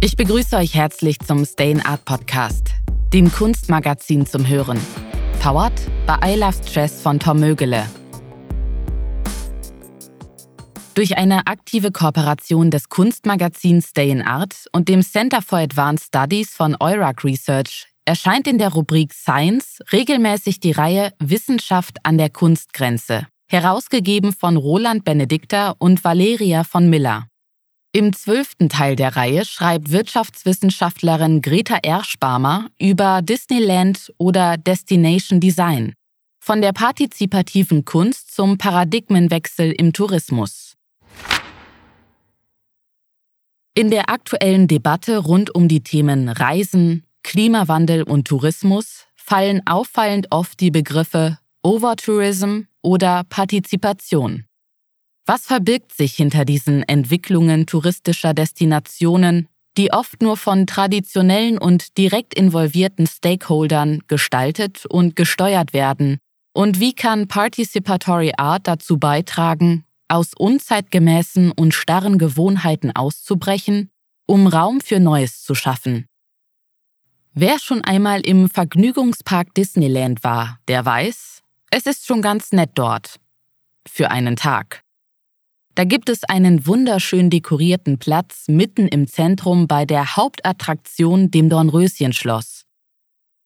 Ich begrüße euch herzlich zum Stay in Art Podcast, dem Kunstmagazin zum Hören. Powered by I Love Stress von Tom Mögele. Durch eine aktive Kooperation des Kunstmagazins Stay in Art und dem Center for Advanced Studies von Eurac Research erscheint in der Rubrik Science regelmäßig die Reihe Wissenschaft an der Kunstgrenze, herausgegeben von Roland Benedikter und Valeria von Miller. Im zwölften Teil der Reihe schreibt Wirtschaftswissenschaftlerin Greta Erschbarmer über Disneyland oder Destination Design, von der partizipativen Kunst zum Paradigmenwechsel im Tourismus. In der aktuellen Debatte rund um die Themen Reisen, Klimawandel und Tourismus fallen auffallend oft die Begriffe Overtourism oder Partizipation. Was verbirgt sich hinter diesen Entwicklungen touristischer Destinationen, die oft nur von traditionellen und direkt involvierten Stakeholdern gestaltet und gesteuert werden? Und wie kann Participatory Art dazu beitragen, aus unzeitgemäßen und starren Gewohnheiten auszubrechen, um Raum für Neues zu schaffen. Wer schon einmal im Vergnügungspark Disneyland war, der weiß, es ist schon ganz nett dort. Für einen Tag. Da gibt es einen wunderschön dekorierten Platz mitten im Zentrum bei der Hauptattraktion, dem Dornröschenschloss.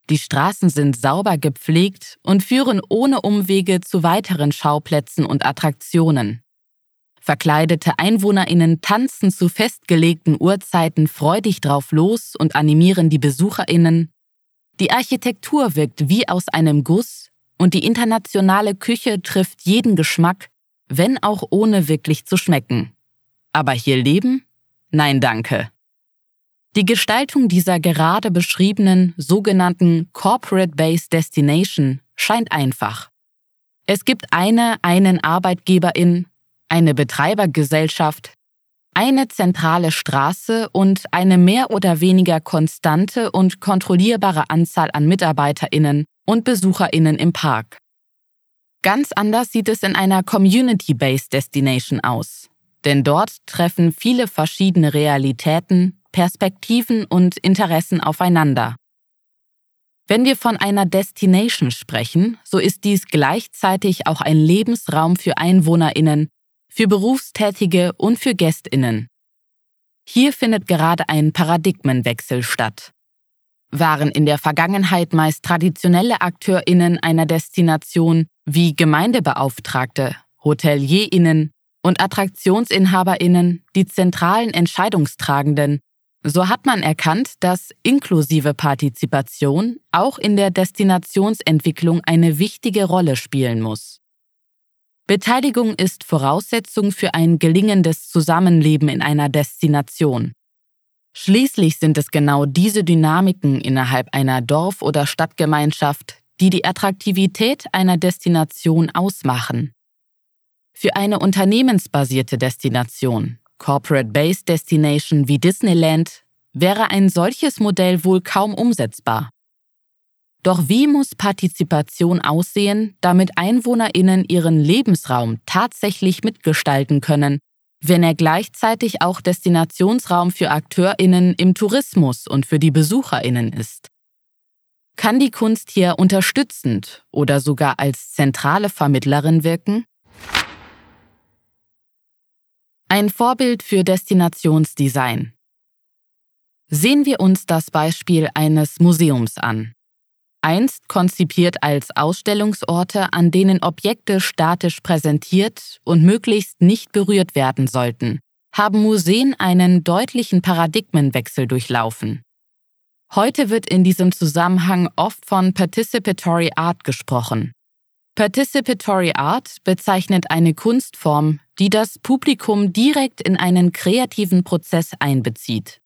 Die Straßen sind sauber gepflegt und führen ohne Umwege zu weiteren Schauplätzen und Attraktionen. Verkleidete Einwohnerinnen tanzen zu festgelegten Uhrzeiten freudig drauf los und animieren die Besucherinnen. Die Architektur wirkt wie aus einem Guss und die internationale Küche trifft jeden Geschmack, wenn auch ohne wirklich zu schmecken. Aber hier leben? Nein, danke. Die Gestaltung dieser gerade beschriebenen sogenannten Corporate-Based Destination scheint einfach. Es gibt eine, einen Arbeitgeberin, eine Betreibergesellschaft, eine zentrale Straße und eine mehr oder weniger konstante und kontrollierbare Anzahl an Mitarbeiterinnen und Besucherinnen im Park. Ganz anders sieht es in einer Community-Based Destination aus, denn dort treffen viele verschiedene Realitäten, Perspektiven und Interessen aufeinander. Wenn wir von einer Destination sprechen, so ist dies gleichzeitig auch ein Lebensraum für Einwohnerinnen für Berufstätige und für Gästinnen. Hier findet gerade ein Paradigmenwechsel statt. Waren in der Vergangenheit meist traditionelle Akteurinnen einer Destination wie Gemeindebeauftragte, Hotelierinnen und Attraktionsinhaberinnen die zentralen Entscheidungstragenden, so hat man erkannt, dass inklusive Partizipation auch in der Destinationsentwicklung eine wichtige Rolle spielen muss. Beteiligung ist Voraussetzung für ein gelingendes Zusammenleben in einer Destination. Schließlich sind es genau diese Dynamiken innerhalb einer Dorf- oder Stadtgemeinschaft, die die Attraktivität einer Destination ausmachen. Für eine unternehmensbasierte Destination, Corporate-Based Destination wie Disneyland, wäre ein solches Modell wohl kaum umsetzbar. Doch wie muss Partizipation aussehen, damit Einwohnerinnen ihren Lebensraum tatsächlich mitgestalten können, wenn er gleichzeitig auch Destinationsraum für Akteurinnen im Tourismus und für die Besucherinnen ist? Kann die Kunst hier unterstützend oder sogar als zentrale Vermittlerin wirken? Ein Vorbild für Destinationsdesign. Sehen wir uns das Beispiel eines Museums an. Einst konzipiert als Ausstellungsorte, an denen Objekte statisch präsentiert und möglichst nicht berührt werden sollten, haben Museen einen deutlichen Paradigmenwechsel durchlaufen. Heute wird in diesem Zusammenhang oft von Participatory Art gesprochen. Participatory Art bezeichnet eine Kunstform, die das Publikum direkt in einen kreativen Prozess einbezieht.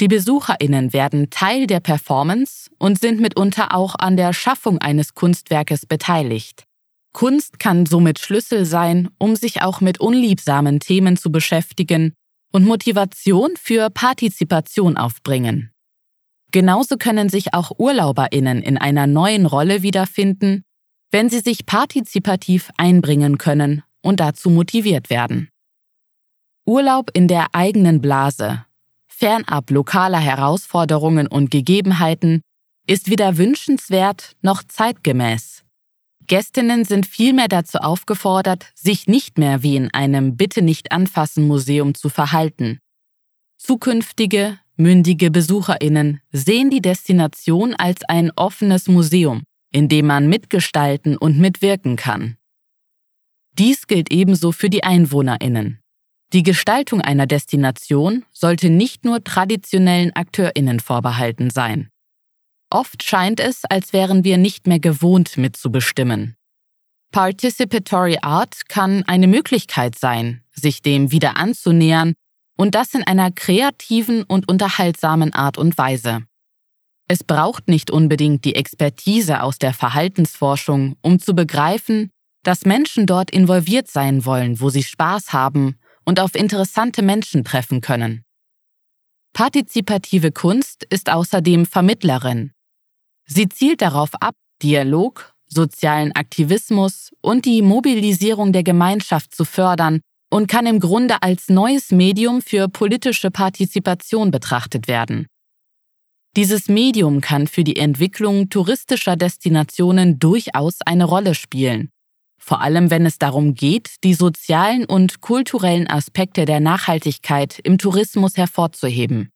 Die Besucherinnen werden Teil der Performance und sind mitunter auch an der Schaffung eines Kunstwerkes beteiligt. Kunst kann somit Schlüssel sein, um sich auch mit unliebsamen Themen zu beschäftigen und Motivation für Partizipation aufbringen. Genauso können sich auch Urlauberinnen in einer neuen Rolle wiederfinden, wenn sie sich partizipativ einbringen können und dazu motiviert werden. Urlaub in der eigenen Blase fernab lokaler Herausforderungen und Gegebenheiten, ist weder wünschenswert noch zeitgemäß. Gästinnen sind vielmehr dazu aufgefordert, sich nicht mehr wie in einem Bitte nicht anfassen Museum zu verhalten. Zukünftige, mündige Besucherinnen sehen die Destination als ein offenes Museum, in dem man mitgestalten und mitwirken kann. Dies gilt ebenso für die Einwohnerinnen. Die Gestaltung einer Destination sollte nicht nur traditionellen Akteurinnen vorbehalten sein. Oft scheint es, als wären wir nicht mehr gewohnt mitzubestimmen. Participatory Art kann eine Möglichkeit sein, sich dem wieder anzunähern und das in einer kreativen und unterhaltsamen Art und Weise. Es braucht nicht unbedingt die Expertise aus der Verhaltensforschung, um zu begreifen, dass Menschen dort involviert sein wollen, wo sie Spaß haben und auf interessante Menschen treffen können. Partizipative Kunst ist außerdem Vermittlerin. Sie zielt darauf ab, Dialog, sozialen Aktivismus und die Mobilisierung der Gemeinschaft zu fördern und kann im Grunde als neues Medium für politische Partizipation betrachtet werden. Dieses Medium kann für die Entwicklung touristischer Destinationen durchaus eine Rolle spielen, vor allem wenn es darum geht, die sozialen und kulturellen Aspekte der Nachhaltigkeit im Tourismus hervorzuheben.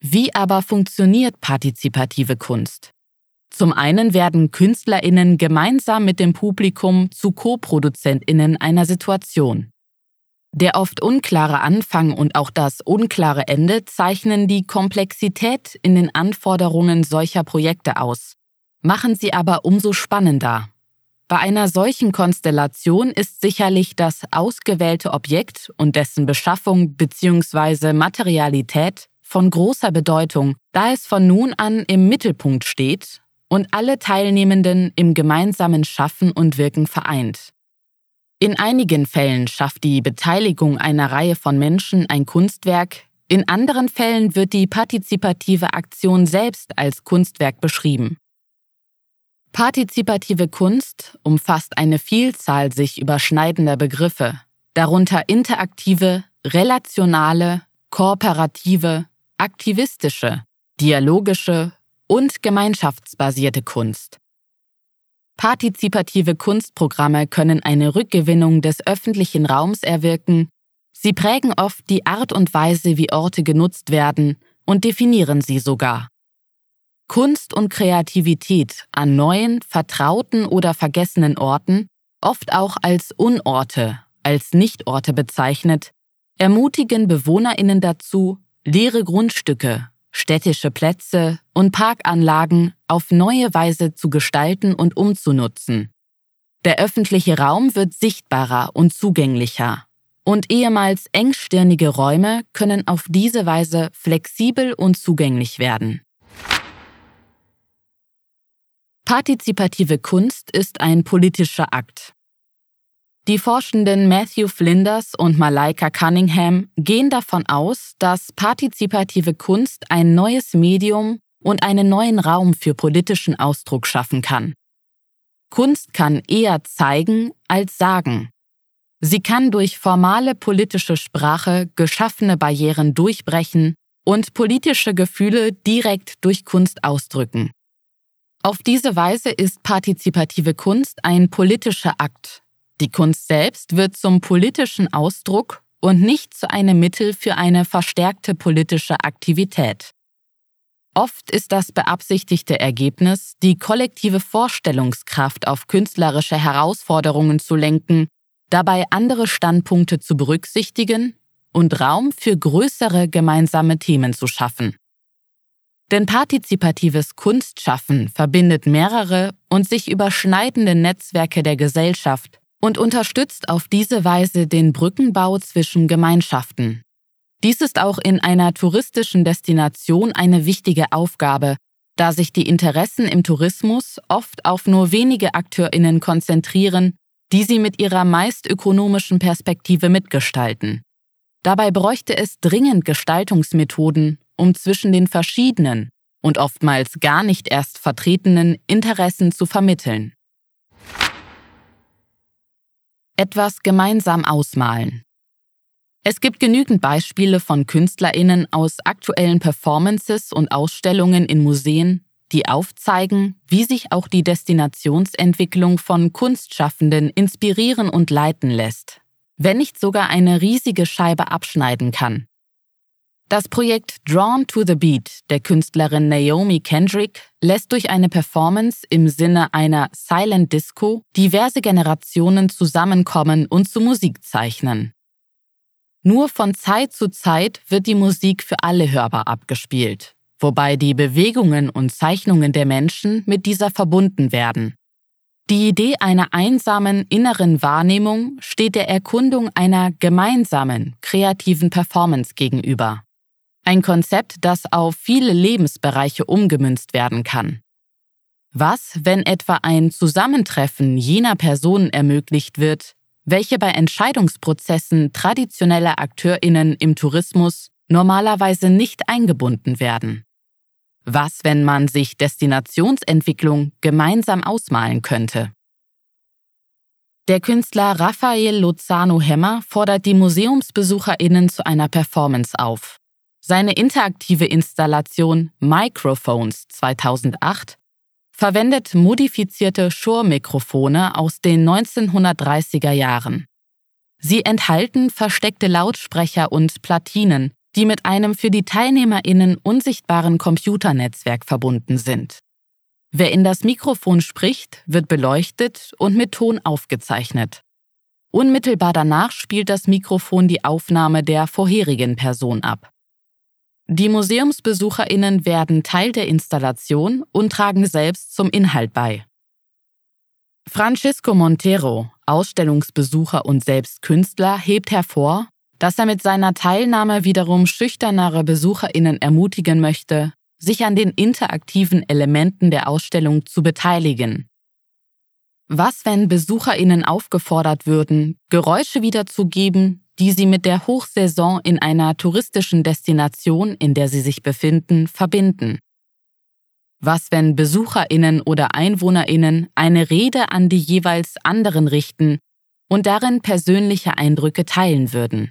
Wie aber funktioniert partizipative Kunst? Zum einen werden Künstlerinnen gemeinsam mit dem Publikum zu Co-Produzentinnen einer Situation. Der oft unklare Anfang und auch das unklare Ende zeichnen die Komplexität in den Anforderungen solcher Projekte aus, machen sie aber umso spannender. Bei einer solchen Konstellation ist sicherlich das ausgewählte Objekt und dessen Beschaffung bzw. Materialität von großer Bedeutung, da es von nun an im Mittelpunkt steht und alle Teilnehmenden im gemeinsamen Schaffen und Wirken vereint. In einigen Fällen schafft die Beteiligung einer Reihe von Menschen ein Kunstwerk, in anderen Fällen wird die partizipative Aktion selbst als Kunstwerk beschrieben. Partizipative Kunst umfasst eine Vielzahl sich überschneidender Begriffe, darunter interaktive, relationale, kooperative, aktivistische, dialogische und gemeinschaftsbasierte Kunst. Partizipative Kunstprogramme können eine Rückgewinnung des öffentlichen Raums erwirken, sie prägen oft die Art und Weise, wie Orte genutzt werden und definieren sie sogar. Kunst und Kreativität an neuen, vertrauten oder vergessenen Orten, oft auch als Unorte, als Nichtorte bezeichnet, ermutigen Bewohnerinnen dazu, leere Grundstücke, städtische Plätze und Parkanlagen auf neue Weise zu gestalten und umzunutzen. Der öffentliche Raum wird sichtbarer und zugänglicher, und ehemals engstirnige Räume können auf diese Weise flexibel und zugänglich werden. Partizipative Kunst ist ein politischer Akt. Die Forschenden Matthew Flinders und Malaika Cunningham gehen davon aus, dass partizipative Kunst ein neues Medium und einen neuen Raum für politischen Ausdruck schaffen kann. Kunst kann eher zeigen als sagen. Sie kann durch formale politische Sprache geschaffene Barrieren durchbrechen und politische Gefühle direkt durch Kunst ausdrücken. Auf diese Weise ist partizipative Kunst ein politischer Akt, die Kunst selbst wird zum politischen Ausdruck und nicht zu einem Mittel für eine verstärkte politische Aktivität. Oft ist das beabsichtigte Ergebnis, die kollektive Vorstellungskraft auf künstlerische Herausforderungen zu lenken, dabei andere Standpunkte zu berücksichtigen und Raum für größere gemeinsame Themen zu schaffen. Denn partizipatives Kunstschaffen verbindet mehrere und sich überschneidende Netzwerke der Gesellschaft und unterstützt auf diese Weise den Brückenbau zwischen Gemeinschaften. Dies ist auch in einer touristischen Destination eine wichtige Aufgabe, da sich die Interessen im Tourismus oft auf nur wenige Akteurinnen konzentrieren, die sie mit ihrer meist ökonomischen Perspektive mitgestalten. Dabei bräuchte es dringend Gestaltungsmethoden, um zwischen den verschiedenen und oftmals gar nicht erst vertretenen Interessen zu vermitteln etwas gemeinsam ausmalen. Es gibt genügend Beispiele von Künstlerinnen aus aktuellen Performances und Ausstellungen in Museen, die aufzeigen, wie sich auch die Destinationsentwicklung von Kunstschaffenden inspirieren und leiten lässt, wenn nicht sogar eine riesige Scheibe abschneiden kann. Das Projekt Drawn to the Beat der Künstlerin Naomi Kendrick lässt durch eine Performance im Sinne einer Silent Disco diverse Generationen zusammenkommen und zu Musik zeichnen. Nur von Zeit zu Zeit wird die Musik für alle hörbar abgespielt, wobei die Bewegungen und Zeichnungen der Menschen mit dieser verbunden werden. Die Idee einer einsamen inneren Wahrnehmung steht der Erkundung einer gemeinsamen, kreativen Performance gegenüber. Ein Konzept, das auf viele Lebensbereiche umgemünzt werden kann. Was, wenn etwa ein Zusammentreffen jener Personen ermöglicht wird, welche bei Entscheidungsprozessen traditioneller Akteurinnen im Tourismus normalerweise nicht eingebunden werden? Was, wenn man sich Destinationsentwicklung gemeinsam ausmalen könnte? Der Künstler Raphael Lozano Hemmer fordert die Museumsbesucherinnen zu einer Performance auf. Seine interaktive Installation Microphones 2008 verwendet modifizierte Shure-Mikrofone aus den 1930er Jahren. Sie enthalten versteckte Lautsprecher und Platinen, die mit einem für die Teilnehmerinnen unsichtbaren Computernetzwerk verbunden sind. Wer in das Mikrofon spricht, wird beleuchtet und mit Ton aufgezeichnet. Unmittelbar danach spielt das Mikrofon die Aufnahme der vorherigen Person ab. Die Museumsbesucherinnen werden Teil der Installation und tragen selbst zum Inhalt bei. Francisco Montero, Ausstellungsbesucher und selbst Künstler, hebt hervor, dass er mit seiner Teilnahme wiederum schüchternere Besucherinnen ermutigen möchte, sich an den interaktiven Elementen der Ausstellung zu beteiligen. Was, wenn Besucherinnen aufgefordert würden, Geräusche wiederzugeben, die sie mit der Hochsaison in einer touristischen Destination, in der sie sich befinden, verbinden. Was, wenn Besucherinnen oder Einwohnerinnen eine Rede an die jeweils anderen richten und darin persönliche Eindrücke teilen würden?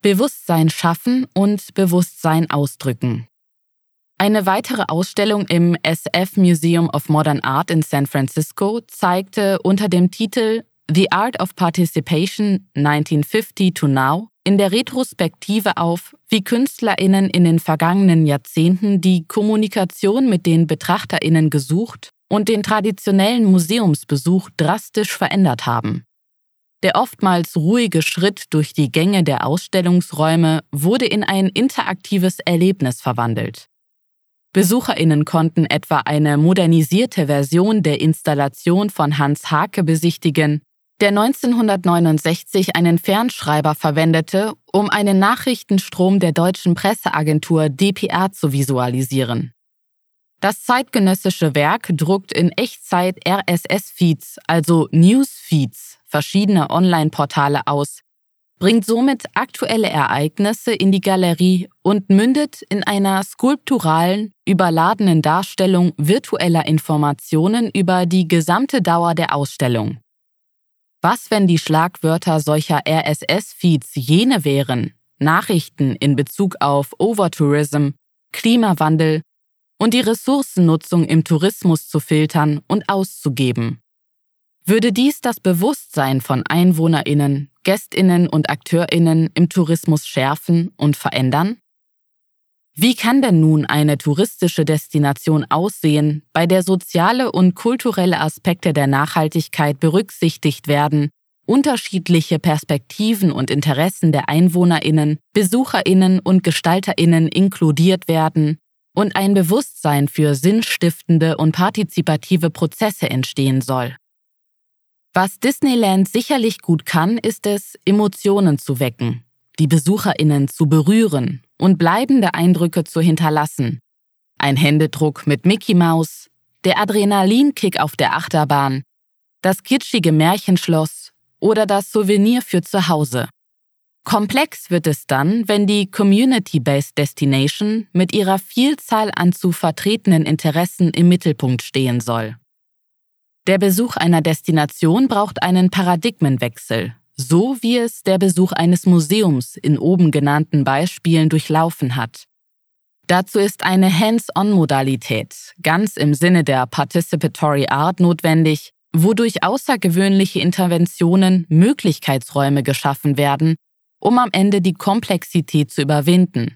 Bewusstsein schaffen und Bewusstsein ausdrücken. Eine weitere Ausstellung im SF Museum of Modern Art in San Francisco zeigte unter dem Titel The Art of Participation 1950 to Now in der Retrospektive auf, wie Künstlerinnen in den vergangenen Jahrzehnten die Kommunikation mit den Betrachterinnen gesucht und den traditionellen Museumsbesuch drastisch verändert haben. Der oftmals ruhige Schritt durch die Gänge der Ausstellungsräume wurde in ein interaktives Erlebnis verwandelt. Besucherinnen konnten etwa eine modernisierte Version der Installation von Hans Hake besichtigen, der 1969 einen Fernschreiber verwendete, um einen Nachrichtenstrom der deutschen Presseagentur dpa zu visualisieren. Das zeitgenössische Werk druckt in Echtzeit RSS-Feeds, also Newsfeeds, verschiedener Online-Portale aus, bringt somit aktuelle Ereignisse in die Galerie und mündet in einer skulpturalen, überladenen Darstellung virtueller Informationen über die gesamte Dauer der Ausstellung. Was, wenn die Schlagwörter solcher RSS-Feeds jene wären, Nachrichten in Bezug auf Overtourism, Klimawandel und die Ressourcennutzung im Tourismus zu filtern und auszugeben? Würde dies das Bewusstsein von Einwohnerinnen, Gästinnen und Akteurinnen im Tourismus schärfen und verändern? Wie kann denn nun eine touristische Destination aussehen, bei der soziale und kulturelle Aspekte der Nachhaltigkeit berücksichtigt werden, unterschiedliche Perspektiven und Interessen der Einwohnerinnen, Besucherinnen und Gestalterinnen inkludiert werden und ein Bewusstsein für sinnstiftende und partizipative Prozesse entstehen soll? Was Disneyland sicherlich gut kann, ist es, Emotionen zu wecken, die Besucherinnen zu berühren und bleibende Eindrücke zu hinterlassen. Ein Händedruck mit Mickey Mouse, der Adrenalinkick auf der Achterbahn, das kitschige Märchenschloss oder das Souvenir für zu Hause. Komplex wird es dann, wenn die Community-Based Destination mit ihrer Vielzahl an zu vertretenen Interessen im Mittelpunkt stehen soll. Der Besuch einer Destination braucht einen Paradigmenwechsel, so wie es der Besuch eines Museums in oben genannten Beispielen durchlaufen hat. Dazu ist eine Hands-on-Modalität, ganz im Sinne der Participatory Art notwendig, wodurch außergewöhnliche Interventionen Möglichkeitsräume geschaffen werden, um am Ende die Komplexität zu überwinden.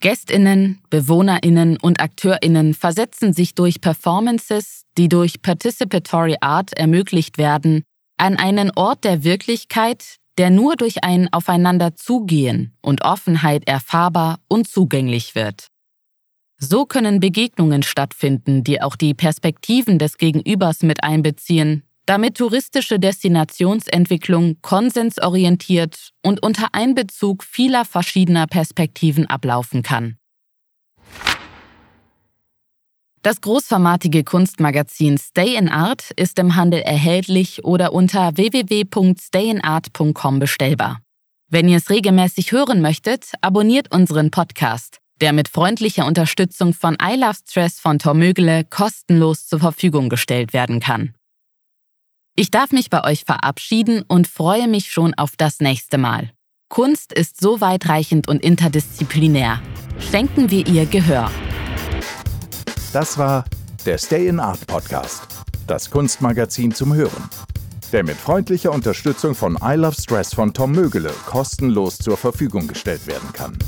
Gästinnen, Bewohnerinnen und Akteurinnen versetzen sich durch Performances, die durch Participatory Art ermöglicht werden, an einen Ort der Wirklichkeit, der nur durch ein Aufeinander zugehen und Offenheit erfahrbar und zugänglich wird. So können Begegnungen stattfinden, die auch die Perspektiven des Gegenübers mit einbeziehen, damit touristische Destinationsentwicklung konsensorientiert und unter Einbezug vieler verschiedener Perspektiven ablaufen kann. Das großformatige Kunstmagazin Stay in Art ist im Handel erhältlich oder unter www.stayinart.com bestellbar. Wenn ihr es regelmäßig hören möchtet, abonniert unseren Podcast, der mit freundlicher Unterstützung von I Love Stress von Tormögele kostenlos zur Verfügung gestellt werden kann. Ich darf mich bei euch verabschieden und freue mich schon auf das nächste Mal. Kunst ist so weitreichend und interdisziplinär. Schenken wir ihr Gehör. Das war der Stay in Art Podcast, das Kunstmagazin zum Hören, der mit freundlicher Unterstützung von I Love Stress von Tom Mögele kostenlos zur Verfügung gestellt werden kann.